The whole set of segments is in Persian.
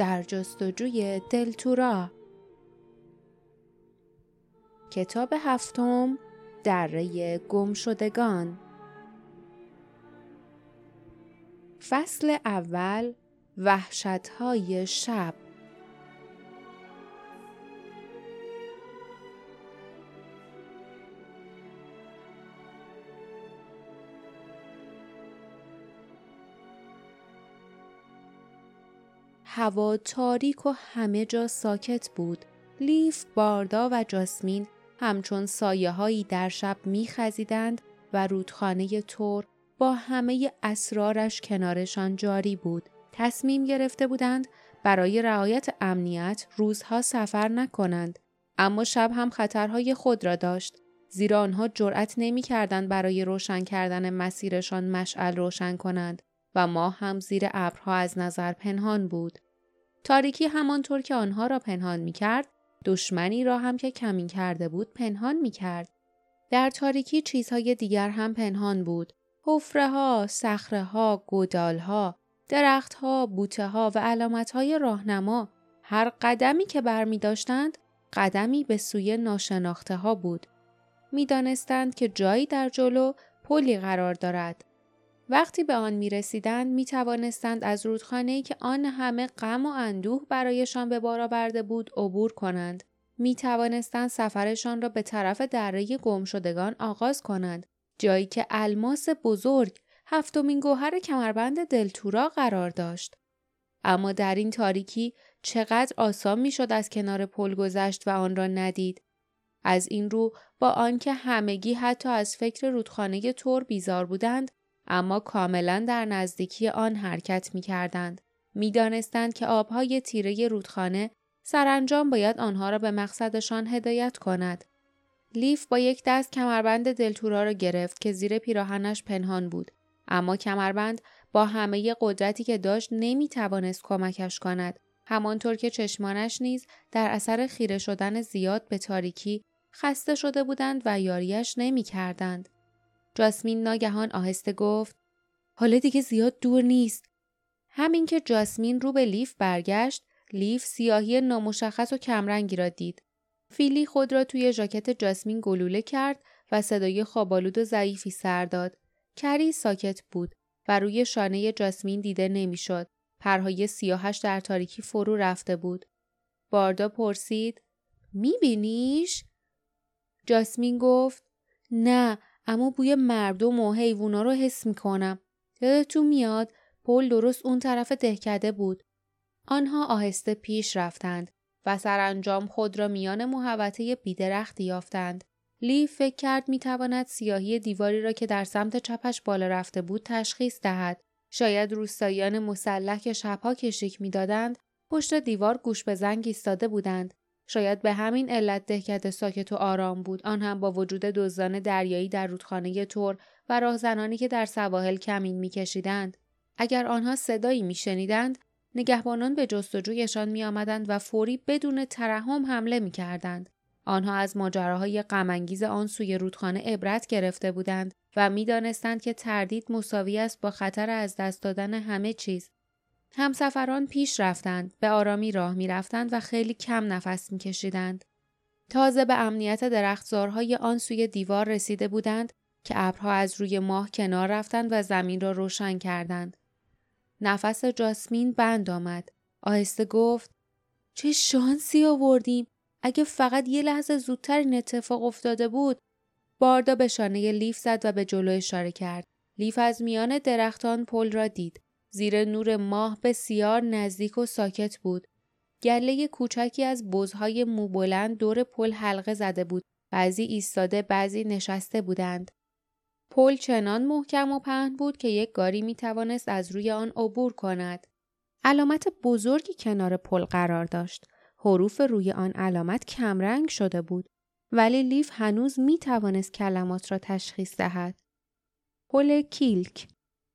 در جستجوی دلتورا کتاب هفتم دره گمشدگان. فصل اول وحشتهای شب. هوا تاریک و همه جا ساکت بود. لیف، باردا و جاسمین همچون سایه هایی در شب میخزیدند و رودخانه تور با همه اسرارش کنارشان جاری بود. تصمیم گرفته بودند برای رعایت امنیت روزها سفر نکنند. اما شب هم خطرهای خود را داشت. زیرا آنها جرأت نمی کردند برای روشن کردن مسیرشان مشعل روشن کنند و ما هم زیر ابرها از نظر پنهان بود. تاریکی همانطور که آنها را پنهان می کرد، دشمنی را هم که کمین کرده بود پنهان می کرد. در تاریکی چیزهای دیگر هم پنهان بود. حفره ها، سخره ها، گودال ها، درخت ها، بوته ها و علامت های راهنما هر قدمی که بر می داشتند قدمی به سوی ناشناخته ها بود. می دانستند که جایی در جلو پلی قرار دارد وقتی به آن می رسیدند می توانستند از رودخانه که آن همه غم و اندوه برایشان به بار آورده بود عبور کنند. می توانستند سفرشان را به طرف دره گمشدگان آغاز کنند. جایی که الماس بزرگ هفتمین گوهر کمربند دلتورا قرار داشت. اما در این تاریکی چقدر آسان می‌شد از کنار پل گذشت و آن را ندید. از این رو با آنکه همگی حتی از فکر رودخانه تور بیزار بودند اما کاملا در نزدیکی آن حرکت می کردند. می دانستند که آبهای تیره رودخانه سرانجام باید آنها را به مقصدشان هدایت کند. لیف با یک دست کمربند دلتورا را گرفت که زیر پیراهنش پنهان بود. اما کمربند با همه قدرتی که داشت نمی توانست کمکش کند. همانطور که چشمانش نیز در اثر خیره شدن زیاد به تاریکی خسته شده بودند و یاریش نمی کردند. جاسمین ناگهان آهسته گفت حالا دیگه زیاد دور نیست. همین که جاسمین رو به لیف برگشت، لیف سیاهی نامشخص و کمرنگی را دید. فیلی خود را توی ژاکت جاسمین گلوله کرد و صدای خوابالود و ضعیفی سر داد. کری ساکت بود و روی شانه جاسمین دیده نمی‌شد. پرهای سیاهش در تاریکی فرو رفته بود. باردا پرسید میبینیش؟ جاسمین گفت نه اما بوی مردم و حیوونا رو حس می‌کنم. یادتون میاد پل درست اون طرف دهکده بود. آنها آهسته پیش رفتند و سرانجام خود را میان محوطه بیدرختی یافتند. لی فکر کرد می‌تواند سیاهی دیواری را که در سمت چپش بالا رفته بود تشخیص دهد. شاید روستاییان مسلح که شبها کشیک می‌دادند پشت دیوار گوش به زنگ ایستاده بودند شاید به همین علت دهکده ساکت و آرام بود. آن هم با وجود دزدان دریایی در رودخانه تور و راهزنانی که در سواحل کمین میکشیدند. اگر آنها صدایی میشنیدند نگهبانان به جستجویشان میآمدند و فوری بدون ترحم حمله می‌کردند. آنها از ماجراهای غمانگیز آن سوی رودخانه عبرت گرفته بودند و می‌دانستند که تردید مساوی است با خطر از دست دادن همه چیز. همسفران پیش رفتند، به آرامی راه می رفتند و خیلی کم نفس می کشیدند. تازه به امنیت درختزارهای آن سوی دیوار رسیده بودند که ابرها از روی ماه کنار رفتند و زمین را روشن کردند. نفس جاسمین بند آمد. آهسته گفت چه شانسی آوردیم اگه فقط یه لحظه زودتر این اتفاق افتاده بود باردا به شانه لیف زد و به جلو اشاره کرد لیف از میان درختان پل را دید زیر نور ماه بسیار نزدیک و ساکت بود. گله کوچکی از بزهای موبلند دور پل حلقه زده بود. بعضی ایستاده بعضی نشسته بودند. پل چنان محکم و پهن بود که یک گاری می توانست از روی آن عبور کند. علامت بزرگی کنار پل قرار داشت. حروف روی آن علامت کمرنگ شده بود. ولی لیف هنوز می توانست کلمات را تشخیص دهد. پل کیلک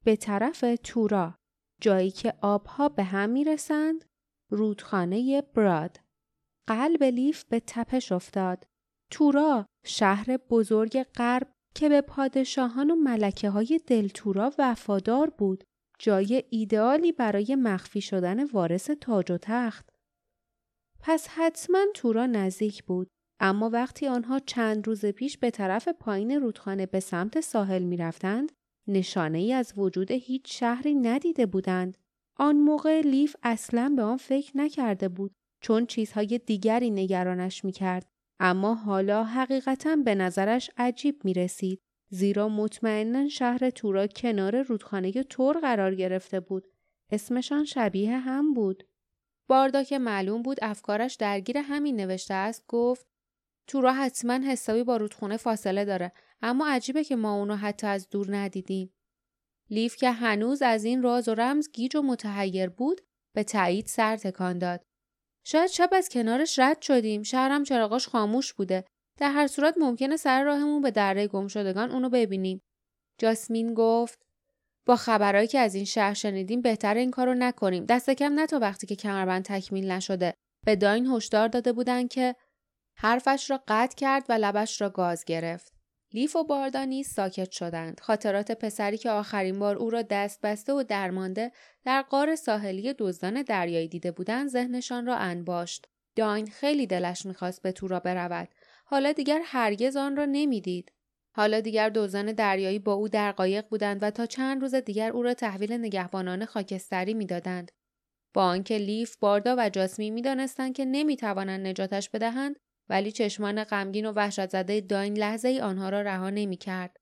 به طرف تورا جایی که آبها به هم می رسند رودخانه براد قلب لیف به تپش افتاد تورا شهر بزرگ غرب که به پادشاهان و ملکه های دلتورا وفادار بود جای ایدئالی برای مخفی شدن وارث تاج و تخت. پس حتما تورا نزدیک بود اما وقتی آنها چند روز پیش به طرف پایین رودخانه به سمت ساحل می رفتند نشانه ای از وجود هیچ شهری ندیده بودند. آن موقع لیف اصلا به آن فکر نکرده بود چون چیزهای دیگری نگرانش می کرد. اما حالا حقیقتا به نظرش عجیب می رسید. زیرا مطمئنا شهر تورا کنار رودخانه تور قرار گرفته بود. اسمشان شبیه هم بود. باردا که معلوم بود افکارش درگیر همین نوشته است گفت تورا حتما حسابی با رودخونه فاصله داره. اما عجیبه که ما اونو حتی از دور ندیدیم. لیف که هنوز از این راز و رمز گیج و متحیر بود به تایید سر تکان داد. شاید شب از کنارش رد شدیم. شهرم چراغاش خاموش بوده. در هر صورت ممکنه سر راهمون به دره گم شدگان اونو ببینیم. جاسمین گفت با خبرهایی که از این شهر شنیدیم بهتر این کارو نکنیم. دست کم نه تا وقتی که کمربند تکمیل نشده. به داین هشدار داده بودن که حرفش را قطع کرد و لبش را گاز گرفت لیف و باردانی ساکت شدند. خاطرات پسری که آخرین بار او را دست بسته و درمانده در قار ساحلی دزدان دریایی دیده بودند ذهنشان را انباشت. داین خیلی دلش می‌خواست به تورا برود. حالا دیگر هرگز آن را نمی‌دید. حالا دیگر دزدان دریایی با او در قایق بودند و تا چند روز دیگر او را تحویل نگهبانان خاکستری می‌دادند. با آنکه لیف، باردا و جاسمی می‌دانستند که نمی‌توانند نجاتش بدهند، ولی چشمان غمگین و وحشت زده داین لحظه ای آنها را رها نمی کرد.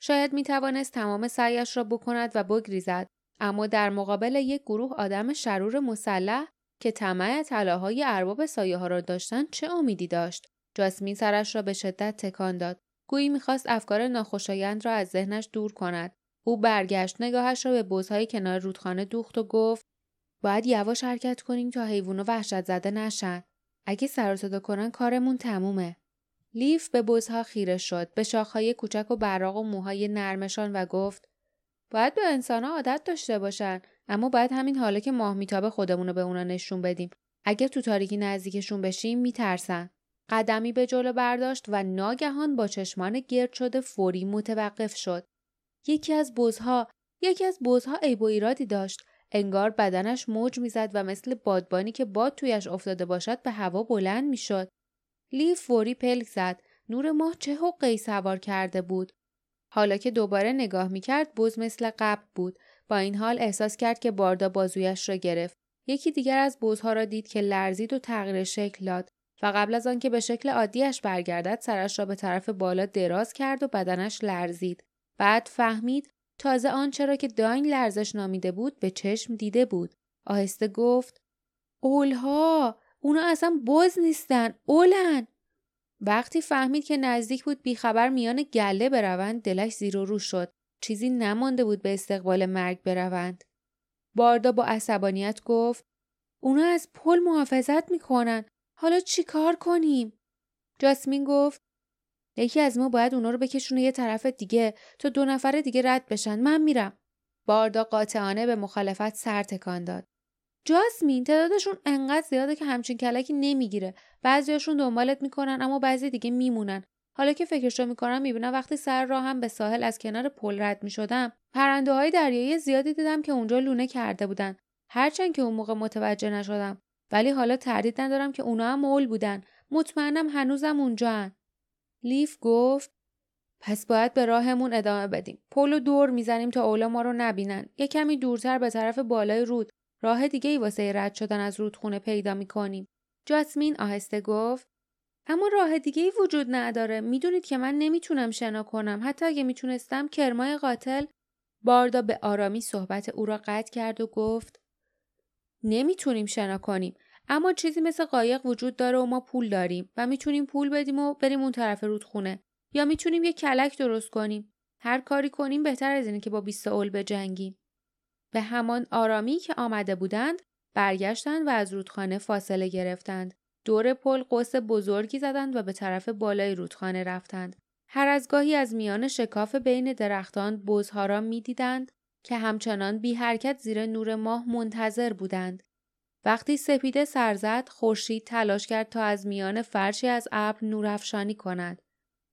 شاید می توانست تمام سعیش را بکند و بگریزد اما در مقابل یک گروه آدم شرور مسلح که طمع طلاهای ارباب سایه ها را داشتند چه امیدی داشت؟ جاسمین سرش را به شدت تکان داد. گویی می‌خواست افکار ناخوشایند را از ذهنش دور کند. او برگشت نگاهش را به بزهای کنار رودخانه دوخت و گفت باید یواش حرکت کنیم تا حیوانو وحشت زده نشن. اگه سر صدا کنن کارمون تمومه. لیف به بزها خیره شد. به شاخهای کوچک و براق و موهای نرمشان و گفت باید به انسانها عادت داشته باشن اما باید همین حالا که ماه میتابه خودمون رو به اونا نشون بدیم. اگه تو تاریکی نزدیکشون بشیم میترسن. قدمی به جلو برداشت و ناگهان با چشمان گرد شده فوری متوقف شد. یکی از بزها یکی از بزها عیب و ایرادی داشت. انگار بدنش موج می‌زد و مثل بادبانی که باد تویش افتاده باشد به هوا بلند می‌شد. لی فوری پلک زد. نور ماه چه حقی سوار کرده بود. حالا که دوباره نگاه می‌کرد بز مثل قبل بود. با این حال احساس کرد که باردا بازویش را گرفت. یکی دیگر از بزها را دید که لرزید و تغییر شکل داد و قبل از آنکه به شکل عادیش برگردد سرش را به طرف بالا دراز کرد و بدنش لرزید. بعد فهمید تازه آنچه را که داین لرزش نامیده بود به چشم دیده بود. آهسته گفت اولها اونا اصلا بز نیستن اولن. وقتی فهمید که نزدیک بود بیخبر میان گله بروند دلش زیر و رو شد. چیزی نمانده بود به استقبال مرگ بروند. باردا با عصبانیت گفت اونا از پل محافظت می‌کنن. حالا چی کار کنیم؟ جاسمین گفت یکی از ما باید اونا رو بکشونه یه طرف دیگه تا دو نفر دیگه رد بشن. من میرم. باردا قاطعانه به مخالفت سر تکان داد. جاسمین تعدادشون انقدر زیاده که همچین کلکی نمی‌گیره. بعضیاشون دنبالت می‌کنن اما بعضی دیگه میمونن. حالا که فکرشو می‌کنم می‌بینم وقتی سر راهم به ساحل از کنار پل رد می‌شدم پرنده های دریایی زیادی دیدم که اونجا لونه کرده بودن. هرچند که اون موقع متوجه نشدم. ولی حالا تردید ندارم که اونا هم مول بودن. مطمئنم هنوزم اونجا لیف گفت پس باید به راهمون ادامه بدیم. پل دور می‌زنیم تا اولا ما رو نبینن. یه کمی دورتر به طرف بالای رود راه دیگه ای واسه رد شدن از رودخونه پیدا می‌کنیم. جاسمین آهسته گفت اما راه دیگه ای وجود نداره. می‌دونید که من نمی‌تونم شنا کنم. حتی اگه می‌تونستم کرمای قاتل باردا به آرامی صحبت او را قطع کرد و گفت نمی‌تونیم شنا کنیم. اما چیزی مثل قایق وجود داره و ما پول داریم و می‌تونیم پول بدیم و بریم اون طرف رودخونه. یا می‌تونیم یه کلک درست کنیم. هر کاری کنیم بهتر از اینه که با بیست اول بجنگیم. به همان آرامی که آمده بودند برگشتند و از رودخانه فاصله گرفتند. دور پل قوس بزرگی زدند و به طرف بالای رودخانه رفتند. هر از گاهی از میان شکاف بین درختان بزها را می‌دیدند که همچنان بی حرکت زیر نور ماه منتظر بودند. وقتی سپیده سر زد خورشید تلاش کرد تا از میان فرشی از ابر نورافشانی کند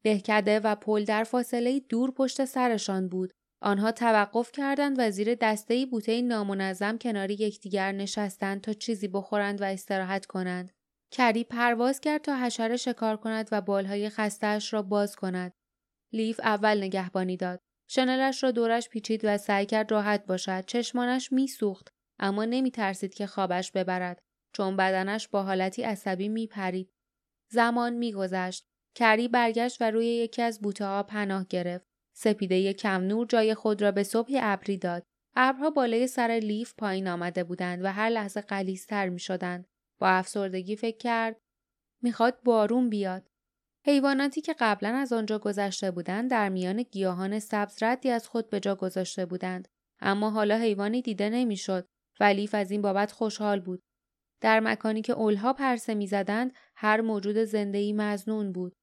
دهکده و پل در فاصله دور پشت سرشان بود آنها توقف کردند و زیر دستهای بوته نامنظم کنار یکدیگر نشستند تا چیزی بخورند و استراحت کنند. کری پرواز کرد تا حشره شکار کند و بالهای خستهاش را باز کند. لیف اول نگهبانی داد. شنلش را دورش پیچید و سعی کرد راحت باشد. چشمانش میسوخت اما نمی ترسید که خوابش ببرد چون بدنش با حالتی عصبی می پرید. زمان میگذشت. کری برگشت و روی یکی از بوته ها پناه گرفت. سپیده کم نور جای خود را به صبح ابری داد. ابرها بالای سر لیف پایین آمده بودند و هر لحظه قلیزتر می شدند. با افسردگی فکر کرد می‌خواد بارون بیاد. حیواناتی که قبلا از آنجا گذشته بودند در میان گیاهان سبز ردی از خود به جا گذاشته بودند. اما حالا حیوانی دیده نمی‌شد و لیف از این بابت خوشحال بود. در مکانی که اولها پرسه می‌زدند هر موجود زندهی مزنون بود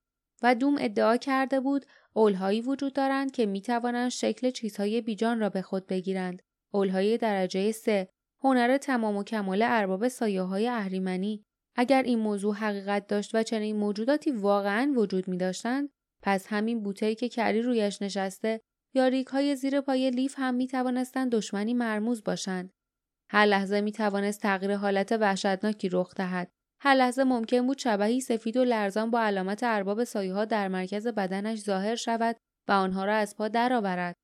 و دوم ادعا کرده بود اولهایی وجود دارند که می توانند شکل چیزهای بیجان را به خود بگیرند. اولهای درجه سه هنر تمام و کمال ارباب سایه های اهریمنی اگر این موضوع حقیقت داشت و چنین موجوداتی واقعا وجود می داشتند پس همین بوتهی که کری رویش نشسته یا ریک های زیر پای لیف هم می توانستند دشمنی مرموز باشند. هر لحظه می توانست تغییر حالت وحشتناکی رخ دهد. هر لحظه ممکن بود شبهی سفید و لرزان با علامت ارباب سایه در مرکز بدنش ظاهر شود و آنها را از پا درآورد.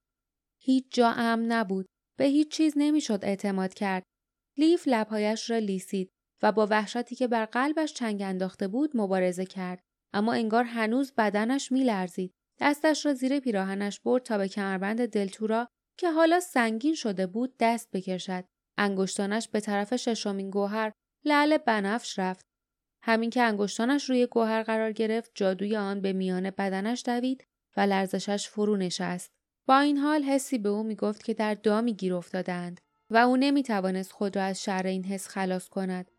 هیچ جا امن نبود. به هیچ چیز نمی‌شد اعتماد کرد. لیف لبهایش را لیسید و با وحشتی که بر قلبش چنگ انداخته بود مبارزه کرد. اما انگار هنوز بدنش میلرزید. دستش را زیر پیراهنش برد تا به کمربند دلتورا که حالا سنگین شده بود دست بکشد. انگشتانش به طرف ششمین گوهر لعل بنفش رفت. همین که انگشتانش روی گوهر قرار گرفت جادوی آن به میان بدنش دوید و لرزشش فرو نشست. با این حال حسی به او می‌گفت که در دامی گیر افتادند و او نمی‌توانست خود را از شر این حس خلاص کند.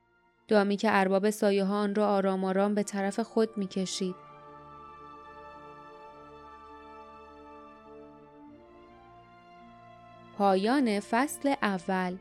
دامی که ارباب سایه ها آن را آرام آرام به طرف خود می‌کشید. پایان فصل اول